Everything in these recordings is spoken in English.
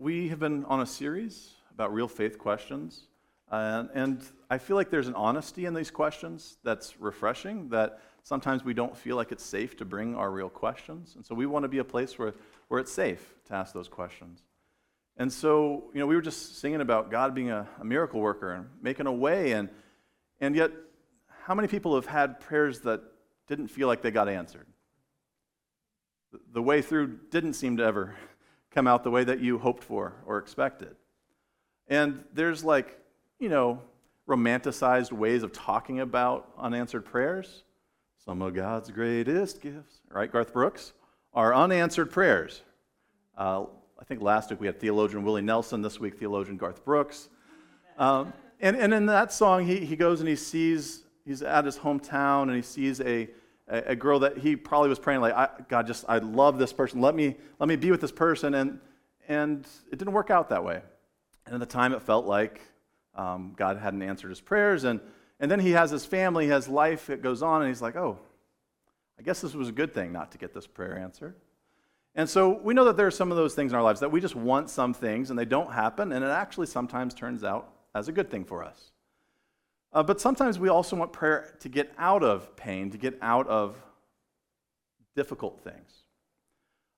we have been on a series about real faith questions. And, and I feel like there's an honesty in these questions that's refreshing, that sometimes we don't feel like it's safe to bring our real questions. And so we want to be a place where, where it's safe to ask those questions. And so, you know, we were just singing about God being a, a miracle worker and making a way. And, and yet, how many people have had prayers that didn't feel like they got answered? The way through didn't seem to ever come out the way that you hoped for or expected. And there's like, you know, romanticized ways of talking about unanswered prayers. Some of God's greatest gifts, right, Garth Brooks, are unanswered prayers. Uh, I think last week we had theologian Willie Nelson, this week theologian Garth Brooks. Um, and, and in that song, he, he goes and he sees, he's at his hometown and he sees a, a, girl that he probably was praying like, God, just I love this person. Let me let me be with this person, and and it didn't work out that way. And at the time, it felt like um, God hadn't answered his prayers, and and then he has his family, has life. It goes on, and he's like, oh, I guess this was a good thing not to get this prayer answered. And so we know that there are some of those things in our lives that we just want some things and they don't happen, and it actually sometimes turns out as a good thing for us. Uh, but sometimes we also want prayer to get out of pain, to get out of difficult things.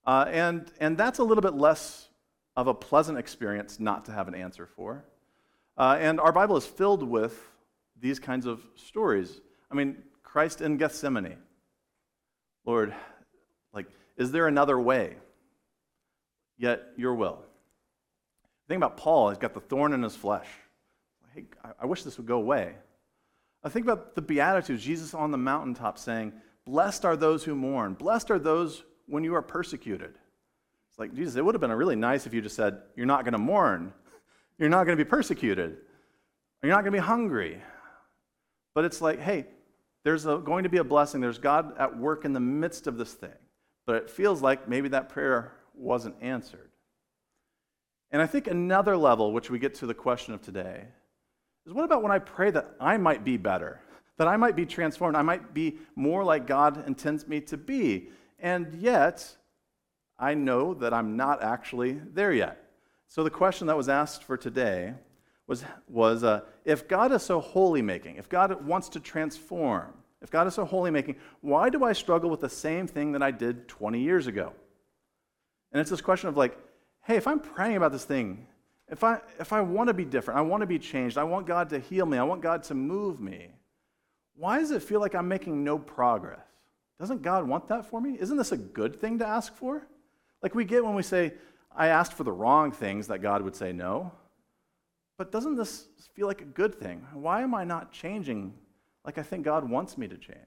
Uh, and, and that's a little bit less of a pleasant experience not to have an answer for. Uh, and our Bible is filled with these kinds of stories. I mean, Christ in Gethsemane. Lord, like, is there another way? Yet your will. Think about Paul, he's got the thorn in his flesh hey, I wish this would go away. I think about the Beatitudes, Jesus on the mountaintop saying, Blessed are those who mourn. Blessed are those when you are persecuted. It's like, Jesus, it would have been really nice if you just said, You're not going to mourn. You're not going to be persecuted. You're not going to be hungry. But it's like, hey, there's a, going to be a blessing. There's God at work in the midst of this thing. But it feels like maybe that prayer wasn't answered. And I think another level, which we get to the question of today, is what about when I pray that I might be better, that I might be transformed, I might be more like God intends me to be? And yet, I know that I'm not actually there yet. So the question that was asked for today was, was uh, if God is so holy making, if God wants to transform, if God is so holy making, why do I struggle with the same thing that I did 20 years ago? And it's this question of like, hey, if I'm praying about this thing if I, if I want to be different, I want to be changed, I want God to heal me, I want God to move me, why does it feel like I'm making no progress? Doesn't God want that for me? Isn't this a good thing to ask for? Like we get when we say, I asked for the wrong things, that God would say no. But doesn't this feel like a good thing? Why am I not changing like I think God wants me to change?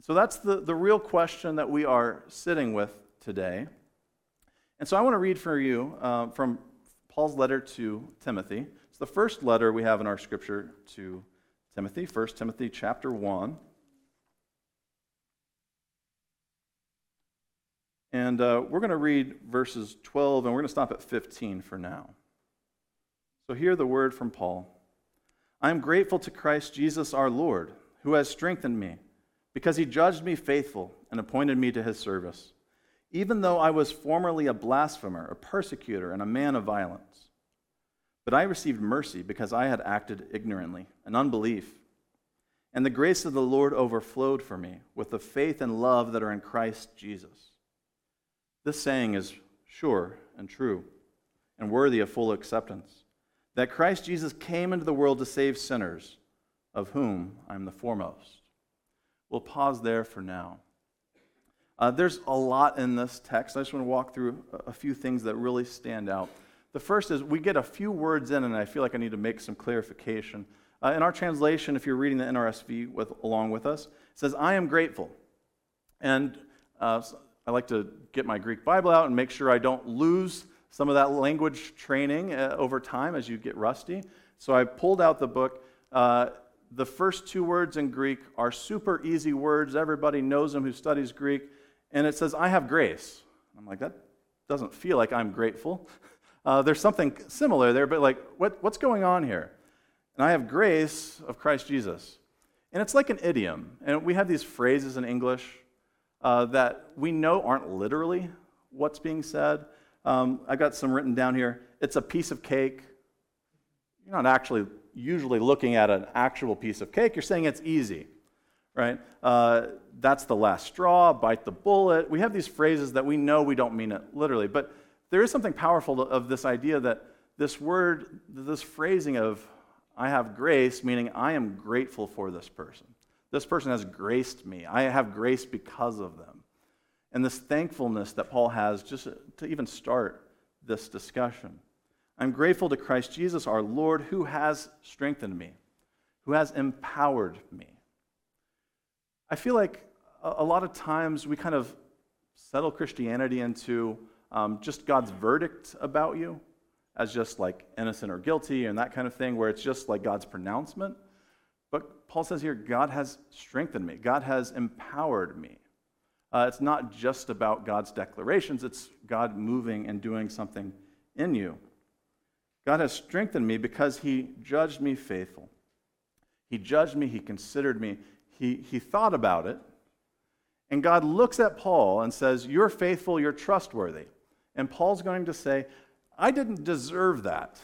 So that's the, the real question that we are sitting with today. And so I want to read for you uh, from Paul's letter to Timothy. It's the first letter we have in our scripture to Timothy, 1 Timothy chapter 1. And uh, we're going to read verses 12, and we're going to stop at 15 for now. So, hear the word from Paul I am grateful to Christ Jesus our Lord, who has strengthened me, because he judged me faithful and appointed me to his service even though I was formerly a blasphemer, a persecutor, and a man of violence. But I received mercy because I had acted ignorantly, and unbelief. And the grace of the Lord overflowed for me with the faith and love that are in Christ Jesus. This saying is sure and true and worthy of full acceptance that Christ Jesus came into the world to save sinners, of whom I am the foremost. We'll pause there for now. Uh, there's a lot in this text. I just want to walk through a few things that really stand out. The first is we get a few words in, and I feel like I need to make some clarification. Uh, in our translation, if you're reading the NRSV with, along with us, it says, I am grateful. And uh, I like to get my Greek Bible out and make sure I don't lose some of that language training uh, over time as you get rusty. So I pulled out the book. Uh, the first two words in Greek are super easy words. Everybody knows them who studies Greek and it says, I have grace. I'm like, that doesn't feel like I'm grateful. Uh, there's something similar there, but like, what, what's going on here? And I have grace of Christ Jesus. And it's like an idiom. And we have these phrases in English uh, that we know aren't literally what's being said, Um, I got some written down here. It's a piece of cake. You're not actually usually looking at an actual piece of cake. You're saying it's easy, right? Uh, that's the last straw, bite the bullet. We have these phrases that we know we don't mean it literally, but there is something powerful of this idea that this word, this phrasing of I have grace, meaning I am grateful for this person. This person has graced me. I have grace because of them. And this thankfulness that Paul has just to even start this discussion. I'm grateful to Christ Jesus, our Lord, who has strengthened me, who has empowered me. I feel like a lot of times we kind of settle Christianity into um, just God's verdict about you as just like innocent or guilty and that kind of thing, where it's just like God's pronouncement. But Paul says here, God has strengthened me, God has empowered me. Uh, it's not just about God's declarations, it's God moving and doing something in you. God has strengthened me because he judged me faithful. He judged me, he considered me, he, he thought about it. And God looks at Paul and says, You're faithful, you're trustworthy. And Paul's going to say, I didn't deserve that.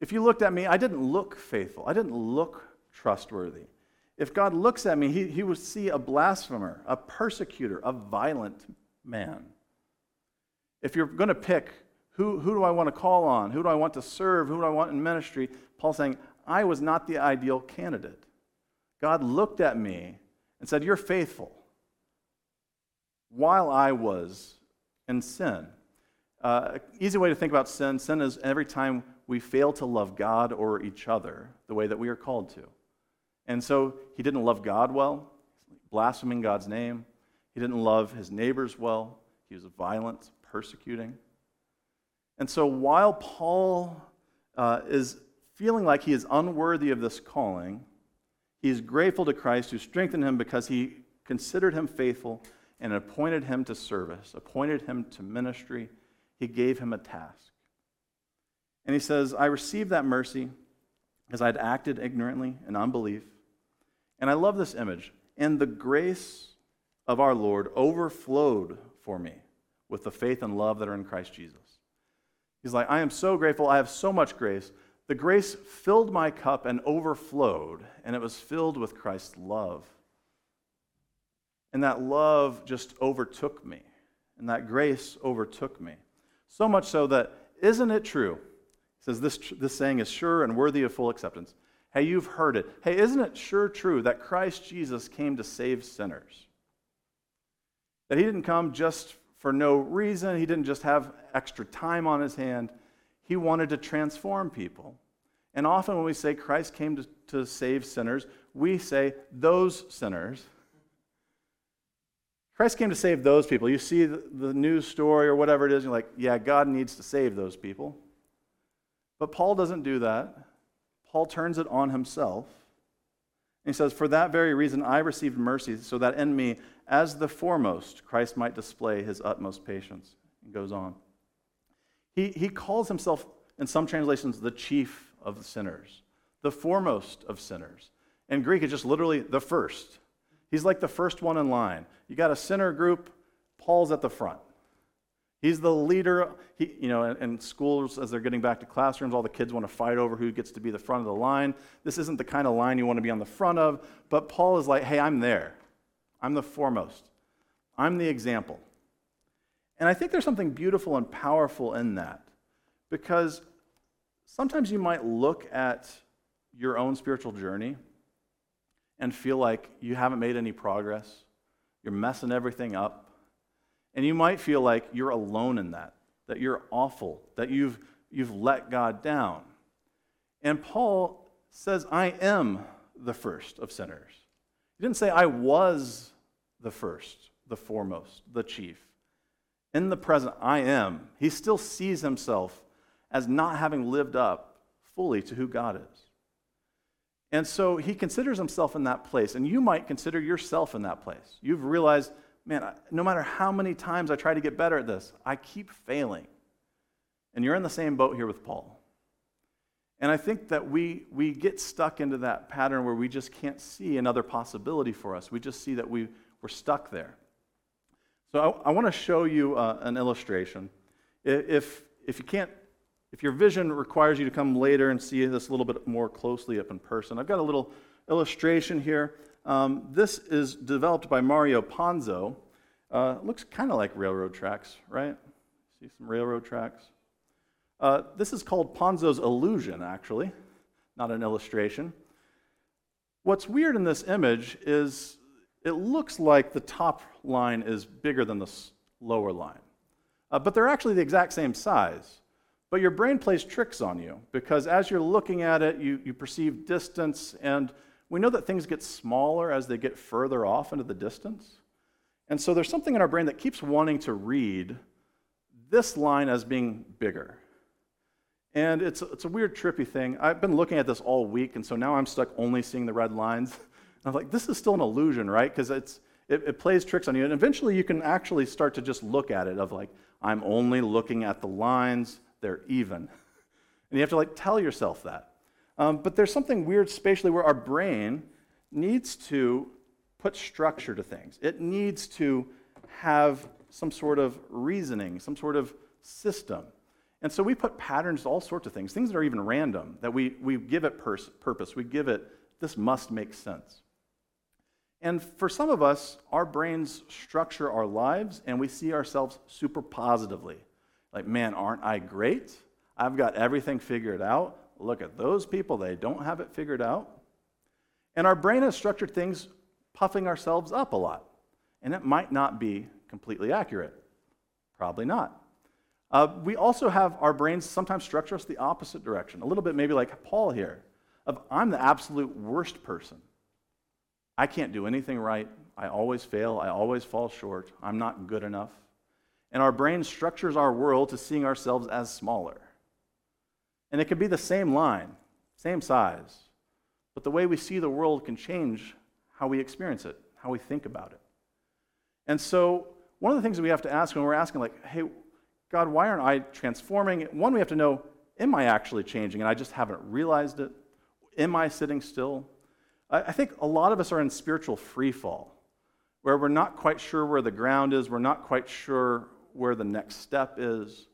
If you looked at me, I didn't look faithful. I didn't look trustworthy. If God looks at me, he, he would see a blasphemer, a persecutor, a violent man. If you're going to pick who, who do I want to call on, who do I want to serve, who do I want in ministry, Paul's saying, I was not the ideal candidate. God looked at me and said, You're faithful while I was in sin. Uh, easy way to think about sin sin is every time we fail to love God or each other the way that we are called to. And so he didn't love God well, blaspheming God's name. He didn't love his neighbors well. He was violent, persecuting. And so while Paul uh, is feeling like he is unworthy of this calling, he is grateful to Christ who strengthened him because he considered him faithful and appointed him to service, appointed him to ministry he gave him a task. And he says, I received that mercy because I'd acted ignorantly in unbelief. And I love this image. And the grace of our Lord overflowed for me with the faith and love that are in Christ Jesus. He's like, I am so grateful. I have so much grace. The grace filled my cup and overflowed, and it was filled with Christ's love. And that love just overtook me, and that grace overtook me. So much so that, isn't it true? He says this, this saying is sure and worthy of full acceptance. Hey, you've heard it. Hey, isn't it sure true that Christ Jesus came to save sinners? That he didn't come just for no reason, he didn't just have extra time on his hand. He wanted to transform people. And often when we say Christ came to, to save sinners, we say those sinners Christ came to save those people. You see the, the news story or whatever it is, you're like, yeah, God needs to save those people. But Paul doesn't do that. Paul turns it on himself. And he says, For that very reason I received mercy, so that in me, as the foremost, Christ might display his utmost patience. He goes on. He, he calls himself, in some translations, the chief of sinners, the foremost of sinners. In Greek, it's just literally the first. He's like the first one in line. You got a sinner group, Paul's at the front. He's the leader. He, you know, in, in schools, as they're getting back to classrooms, all the kids want to fight over who gets to be the front of the line. This isn't the kind of line you want to be on the front of, but Paul is like, hey, I'm there. I'm the foremost. I'm the example. And I think there's something beautiful and powerful in that because sometimes you might look at your own spiritual journey and feel like you haven't made any progress, you're messing everything up, and you might feel like you're alone in that, that you're awful, that you've, you've let God down. And Paul says, I am the first of sinners. He didn't say, I was the first, the foremost, the chief. In the present, I am. He still sees himself as not having lived up fully to who God is. And so he considers himself in that place, and you might consider yourself in that place. You've realized, man, no matter how many times I try to get better at this, I keep failing. And you're in the same boat here with Paul. And I think that we, we get stuck into that pattern where we just can't see another possibility for us. We just see that we, we're stuck there. So I, I want to show you uh, an illustration. If, if you can't, if your vision requires you to come later and see this a little bit more closely up in person, I've got a little illustration here. Um, this is developed by Mario Ponzo. Uh, looks kind of like railroad tracks, right? See some railroad tracks? Uh, this is called Ponzo's illusion, actually, not an illustration. What's weird in this image is it looks like the top line is bigger than the lower line. Uh, but they're actually the exact same size. But your brain plays tricks on you because as you're looking at it, you, you perceive distance, and we know that things get smaller as they get further off into the distance. And so there's something in our brain that keeps wanting to read this line as being bigger. And it's, it's a weird, trippy thing. I've been looking at this all week, and so now I'm stuck only seeing the red lines. I'm like, this is still an illusion, right? Because it's it, it, plays tricks on you. And eventually you can actually start to just look at it of like, I'm only looking at the lines, they're even. And you have to like tell yourself that. Um, but there's something weird spatially where our brain needs to put structure to things. It needs to have some sort of reasoning, some sort of system. And so we put patterns to all sorts of things, things that are even random, that we, we give it pers- purpose. We give it, this must make sense. And for some of us, our brains structure our lives and we see ourselves super positively. Like, man, aren't I great? I've got everything figured out. Look at those people, they don't have it figured out. And our brain has structured things puffing ourselves up a lot. And it might not be completely accurate. Probably not. Uh, we also have our brains sometimes structure us the opposite direction, a little bit maybe like Paul here, of I'm the absolute worst person. I can't do anything right. I always fail. I always fall short. I'm not good enough. And our brain structures our world to seeing ourselves as smaller. And it can be the same line, same size, but the way we see the world can change how we experience it, how we think about it. And so, one of the things that we have to ask when we're asking, like, hey, God, why aren't I transforming? One, we have to know, am I actually changing? And I just haven't realized it. Am I sitting still? I think a lot of us are in spiritual free fall, where we're not quite sure where the ground is, we're not quite sure where the next step is,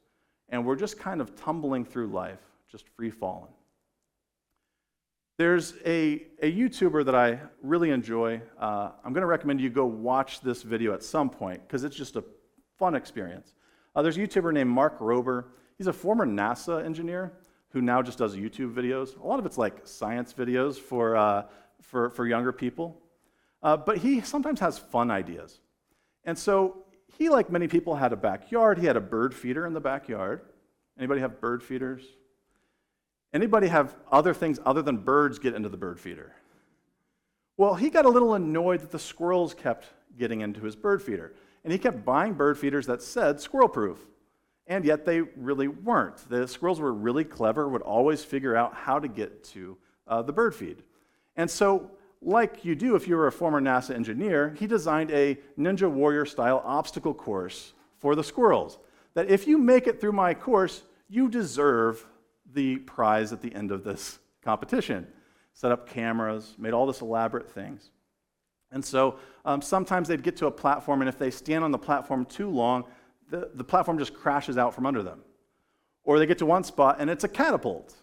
and we're just kind of tumbling through life, just free falling. There's a, a YouTuber that I really enjoy. Uh, I'm going to recommend you go watch this video at some point because it's just a fun experience. Uh, there's a YouTuber named Mark Rober. He's a former NASA engineer who now just does YouTube videos. A lot of it's like science videos for uh, for, for younger people. Uh, but he sometimes has fun ideas. And so he, like many people, had a backyard. He had a bird feeder in the backyard. Anybody have bird feeders? Anybody have other things other than birds get into the bird feeder? Well, he got a little annoyed that the squirrels kept getting into his bird feeder. And he kept buying bird feeders that said squirrel proof. And yet they really weren't. The squirrels were really clever, would always figure out how to get to uh, the bird feed. And so, like you do if you were a former NASA engineer, he designed a Ninja Warrior style obstacle course for the squirrels. That if you make it through my course, you deserve the prize at the end of this competition. Set up cameras, made all this elaborate things. And so um, sometimes they'd get to a platform, and if they stand on the platform too long, the, the platform just crashes out from under them. Or they get to one spot, and it's a catapult.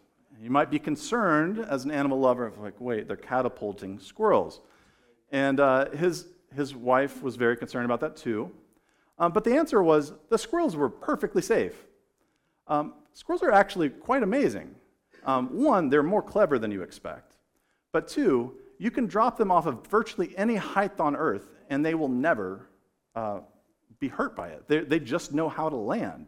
You might be concerned as an animal lover of like, wait, they're catapulting squirrels. And uh, his, his wife was very concerned about that too. Um, but the answer was the squirrels were perfectly safe. Um, squirrels are actually quite amazing. Um, one, they're more clever than you expect. But two, you can drop them off of virtually any height on earth and they will never uh, be hurt by it. They, they just know how to land.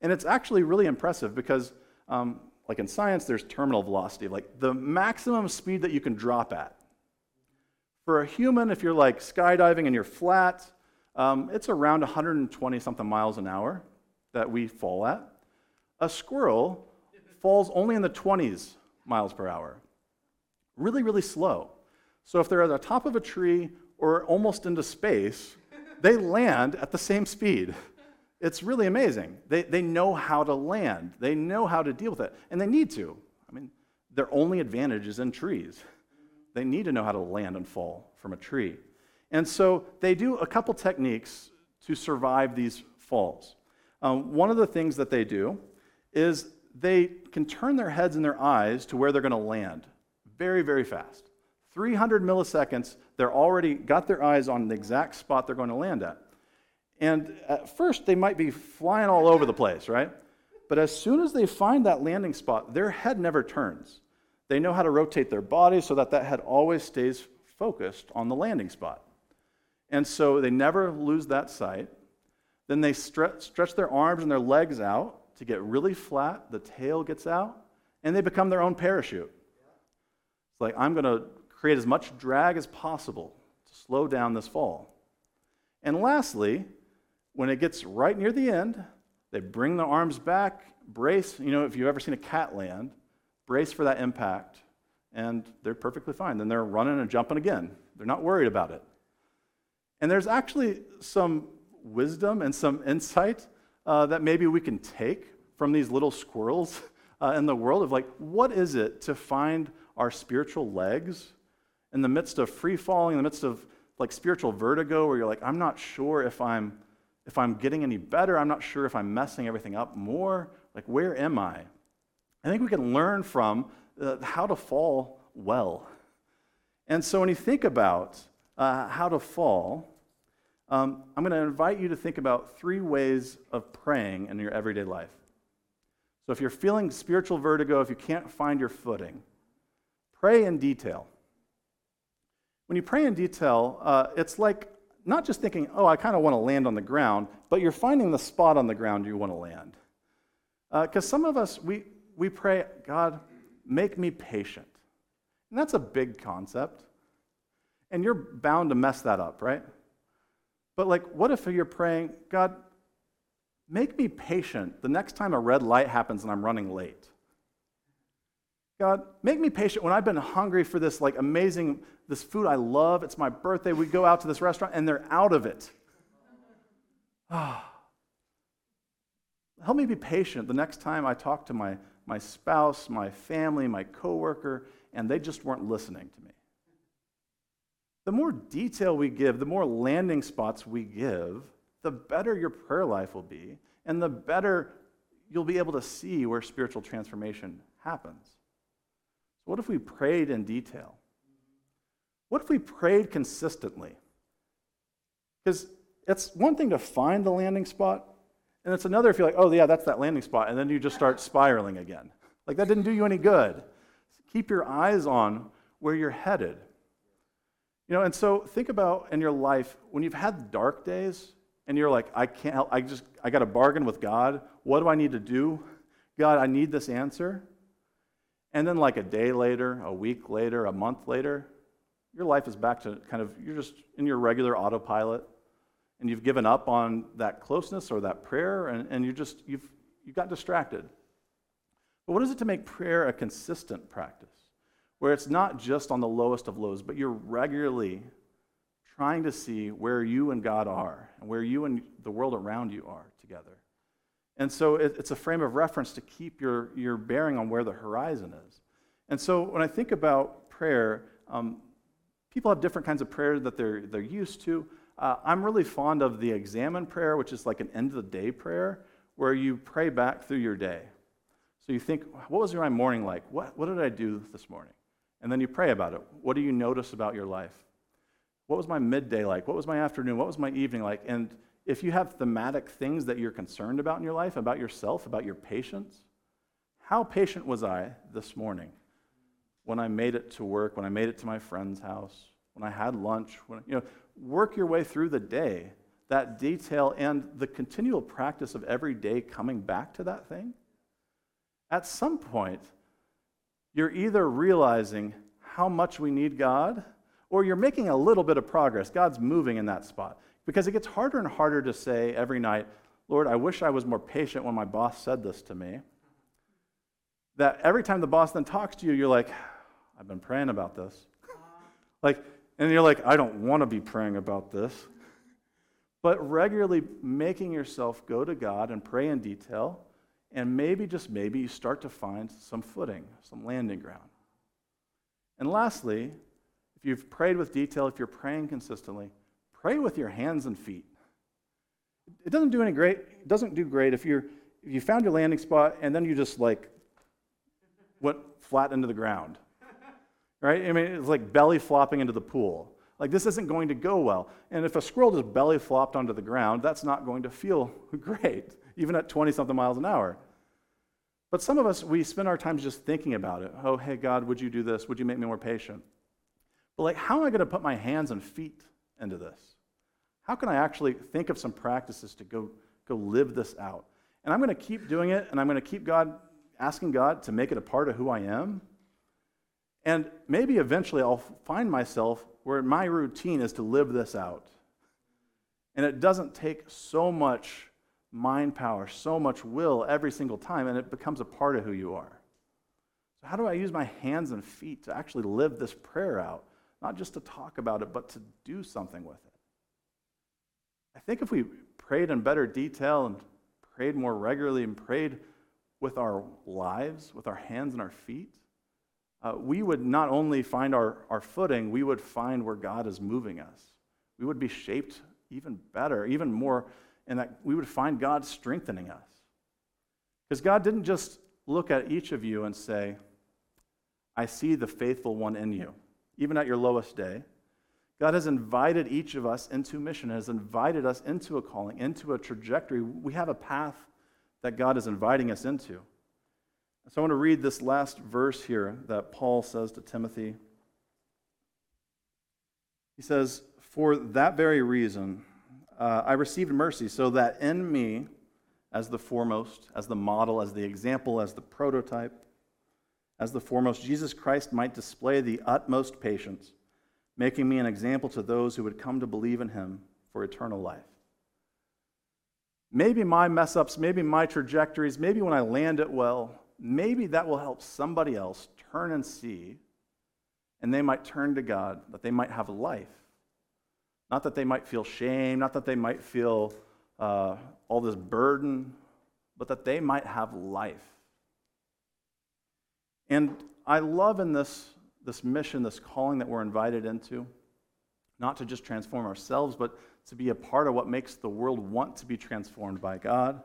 And it's actually really impressive because um, like in science, there's terminal velocity, like the maximum speed that you can drop at. For a human, if you're like skydiving and you're flat, um, it's around 120 something miles an hour that we fall at. A squirrel falls only in the 20s miles per hour. Really, really slow. So if they're at the top of a tree or almost into space, they land at the same speed. It's really amazing. They, they know how to land, they know how to deal with it, and they need to. I mean, their only advantage is in trees. They need to know how to land and fall from a tree. And so they do a couple techniques to survive these falls. Um, one of the things that they do is they can turn their heads and their eyes to where they're going to land very, very fast. 300 milliseconds, they're already got their eyes on the exact spot they're going to land at. And at first, they might be flying all over the place, right? But as soon as they find that landing spot, their head never turns. They know how to rotate their body so that that head always stays focused on the landing spot. And so they never lose that sight. Then they stretch, their arms and their legs out to get really flat. The tail gets out, and they become their own parachute. It's like, I'm going to create as much drag as possible to slow down this fall. And lastly, when it gets right near the end, they bring the arms back, brace. You know, if you've ever seen a cat land, brace for that impact, and they're perfectly fine. Then they're running and jumping again. They're not worried about it. And there's actually some wisdom and some insight uh, that maybe we can take from these little squirrels uh, in the world of like, what is it to find our spiritual legs in the midst of free falling, in the midst of like spiritual vertigo, where you're like, I'm not sure if I'm if I'm getting any better. I'm not sure if I'm messing everything up more. Like, where am I? I think we can learn from uh, how to fall well. And so when you think about uh, how to fall, um, I'm going to invite you to think about three ways of praying in your everyday life. So if you're feeling spiritual vertigo, if you can't find your footing, pray in detail. When you pray in detail, uh, it's like not just thinking, oh, I kind of want to land on the ground, but you're finding the spot on the ground you want to land. Because uh, some of us, we, we pray, God, make me patient. And that's a big concept. And you're bound to mess that up, right? But, like, what if you're praying, God, make me patient the next time a red light happens and I'm running late? God, make me patient when I've been hungry for this like amazing, this food I love. It's my birthday. We go out to this restaurant and they're out of it. Ah. Help me be patient the next time I talk to my, my spouse, my family, my coworker, and they just weren't listening to me. The more detail we give, the more landing spots we give, the better your prayer life will be, and the better you'll be able to see where spiritual transformation happens. What if we prayed in detail? What if we prayed consistently? Because it's one thing to find the landing spot, and it's another if you're like, oh, yeah, that's that landing spot, and then you just start spiraling again. Like, that didn't do you any good. Keep your eyes on where you're headed. You know, and so think about in your life when you've had dark days and you're like, I can't help, I just, I got to bargain with God. What do I need to do? God, I need this answer. And then, like a day later, a week later, a month later, your life is back to kind of, you're just in your regular autopilot, and you've given up on that closeness or that prayer, and, and you just, you've, you got distracted. But what is it to make prayer a consistent practice? Where it's not just on the lowest of lows, but you're regularly trying to see where you and God are, and where you and the world around you are together. And so it, it's a frame of reference to keep your, your bearing on where the horizon is. And so when I think about prayer, um, people have different kinds of prayer that they're, they're used to. Uh, I'm really fond of the examen prayer, which is like an end of the day prayer, where you pray back through your day. So you think, what was my morning like? What, what did I do this morning? And then you pray about it. What do you notice about your life? What was my midday like? What was my afternoon? What was my evening like? And if you have thematic things that you're concerned about in your life, about yourself, about your patience, how patient was I this morning when I made it to work, when I made it to my friend's house, when I had lunch? When, you know, work your way through the day, that detail and the continual practice of every day coming back to that thing. At some point, you're either realizing how much we need God or you're making a little bit of progress. God's moving in that spot. Because it gets harder and harder to say every night, Lord, I wish I was more patient when my boss said this to me. That every time the boss then talks to you, you're like, I've been praying about this. like, and you're like, I don't want to be praying about this. But regularly making yourself go to God and pray in detail, and maybe, just maybe, you start to find some footing, some landing ground. And lastly, if you've prayed with detail, if you're praying consistently, Pray with your hands and feet. It doesn't do any great, it doesn't do great if you're if you found your landing spot and then you just like went flat into the ground. Right? I mean, it's like belly flopping into the pool. Like, this isn't going to go well. And if a squirrel just belly flopped onto the ground, that's not going to feel great, even at 20 something miles an hour. But some of us, we spend our time just thinking about it. Oh, hey, God, would you do this? Would you make me more patient? But, like, how am I going to put my hands and feet into this? How can I actually think of some practices to go, go live this out? And I'm going to keep doing it, and I'm going to keep God, asking God to make it a part of who I am. And maybe eventually I'll find myself where my routine is to live this out. And it doesn't take so much mind power, so much will every single time, and it becomes a part of who you are. So, how do I use my hands and feet to actually live this prayer out? Not just to talk about it, but to do something with it. I think if we prayed in better detail and prayed more regularly and prayed with our lives, with our hands and our feet, uh, we would not only find our, our footing, we would find where God is moving us. We would be shaped even better, even more, and that we would find God strengthening us. Because God didn't just look at each of you and say, I see the faithful one in you, even at your lowest day. God has invited each of us into mission, has invited us into a calling, into a trajectory. We have a path that God is inviting us into. So I want to read this last verse here that Paul says to Timothy. He says, For that very reason, uh, I received mercy, so that in me, as the foremost, as the model, as the example, as the prototype, as the foremost, Jesus Christ might display the utmost patience, making me an example to those who would come to believe in him for eternal life. Maybe my mess ups, maybe my trajectories, maybe when I land it well, maybe that will help somebody else turn and see, and they might turn to God, that they might have life. Not that they might feel shame, not that they might feel uh, all this burden, but that they might have life. And I love in this, this mission, this calling that we're invited into, not to just transform ourselves, but to be a part of what makes the world want to be transformed by God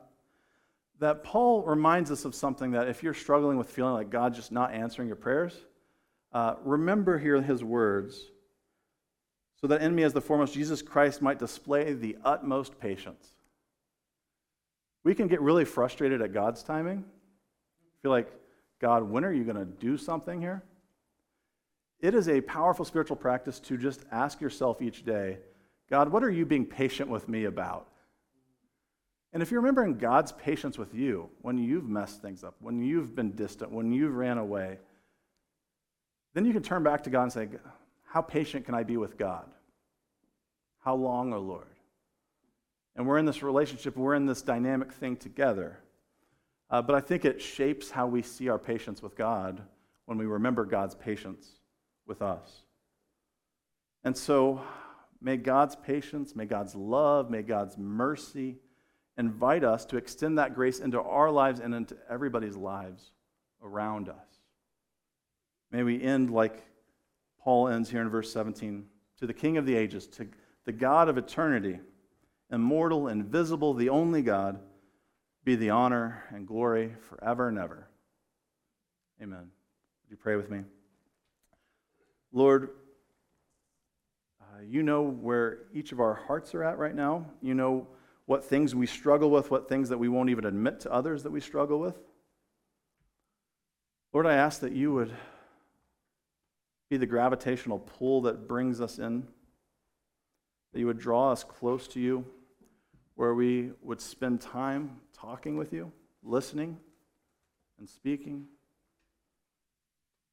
that Paul reminds us of something that if you're struggling with feeling like God's just not answering your prayers, uh, remember here his words so that in me, as the foremost, Jesus Christ might display the utmost patience. We can get really frustrated at God's timing. Feel like, God, when are you going to do something here? It is a powerful spiritual practice to just ask yourself each day, God, what are you being patient with me about? And if you're remembering God's patience with you when you've messed things up, when you've been distant, when you've ran away, then you can turn back to God and say, How patient can I be with God? How long, O oh Lord? And we're in this relationship, we're in this dynamic thing together. Uh, but I think it shapes how we see our patience with God when we remember God's patience with us. And so, may God's patience, may God's love, may God's mercy, invite us to extend that grace into our lives and into everybody's lives around us. May we end like Paul ends here in verse 17 to the King of the ages, to the God of eternity, immortal, invisible, the only God, be the honor and glory forever and ever. Amen. Would you pray with me? Lord, uh, you know where each of our hearts are at right now. You know what things we struggle with, what things that we won't even admit to others that we struggle with. Lord, I ask that you would be the gravitational pull that brings us in, that you would draw us close to you, where we would spend time talking with you, listening, and speaking.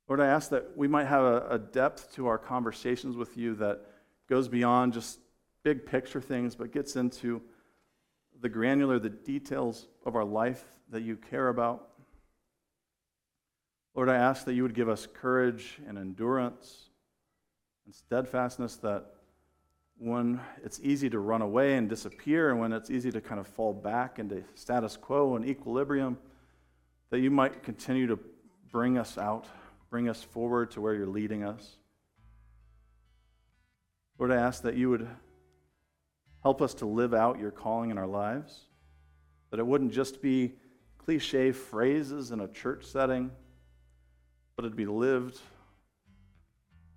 Lord, I ask that we might have a, a depth to our conversations with you that goes beyond just big picture things, but gets into the granular, the details of our life that you care about. Lord, I ask that you would give us courage and endurance and steadfastness that when it's easy to run away and disappear, and when it's easy to kind of fall back into status quo and equilibrium, that you might continue to bring us out, bring us forward to where you're leading us. Lord, I ask that you would Help us to live out your calling in our lives, that it wouldn't just be cliche phrases in a church setting, but it'd be lived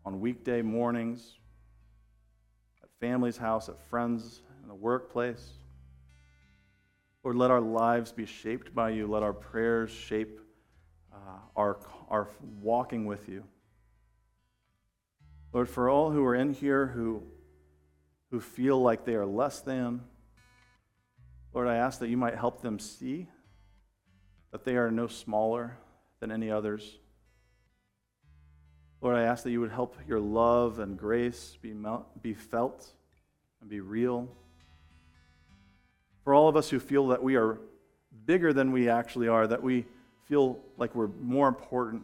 on weekday mornings, family's house, at friends, in the workplace. Lord, let our lives be shaped by you. Let our prayers shape uh, our, our walking with you. Lord, for all who are in here who, who feel like they are less than, Lord, I ask that you might help them see that they are no smaller than any others. Lord, I ask that you would help your love and grace be, mel- be felt and be real. For all of us who feel that we are bigger than we actually are, that we feel like we're more important,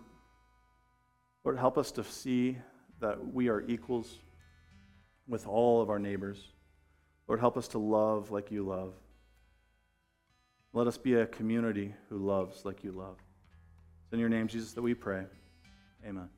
Lord, help us to see that we are equals with all of our neighbors. Lord, help us to love like you love. Let us be a community who loves like you love. It's in your name, Jesus, that we pray. Amen.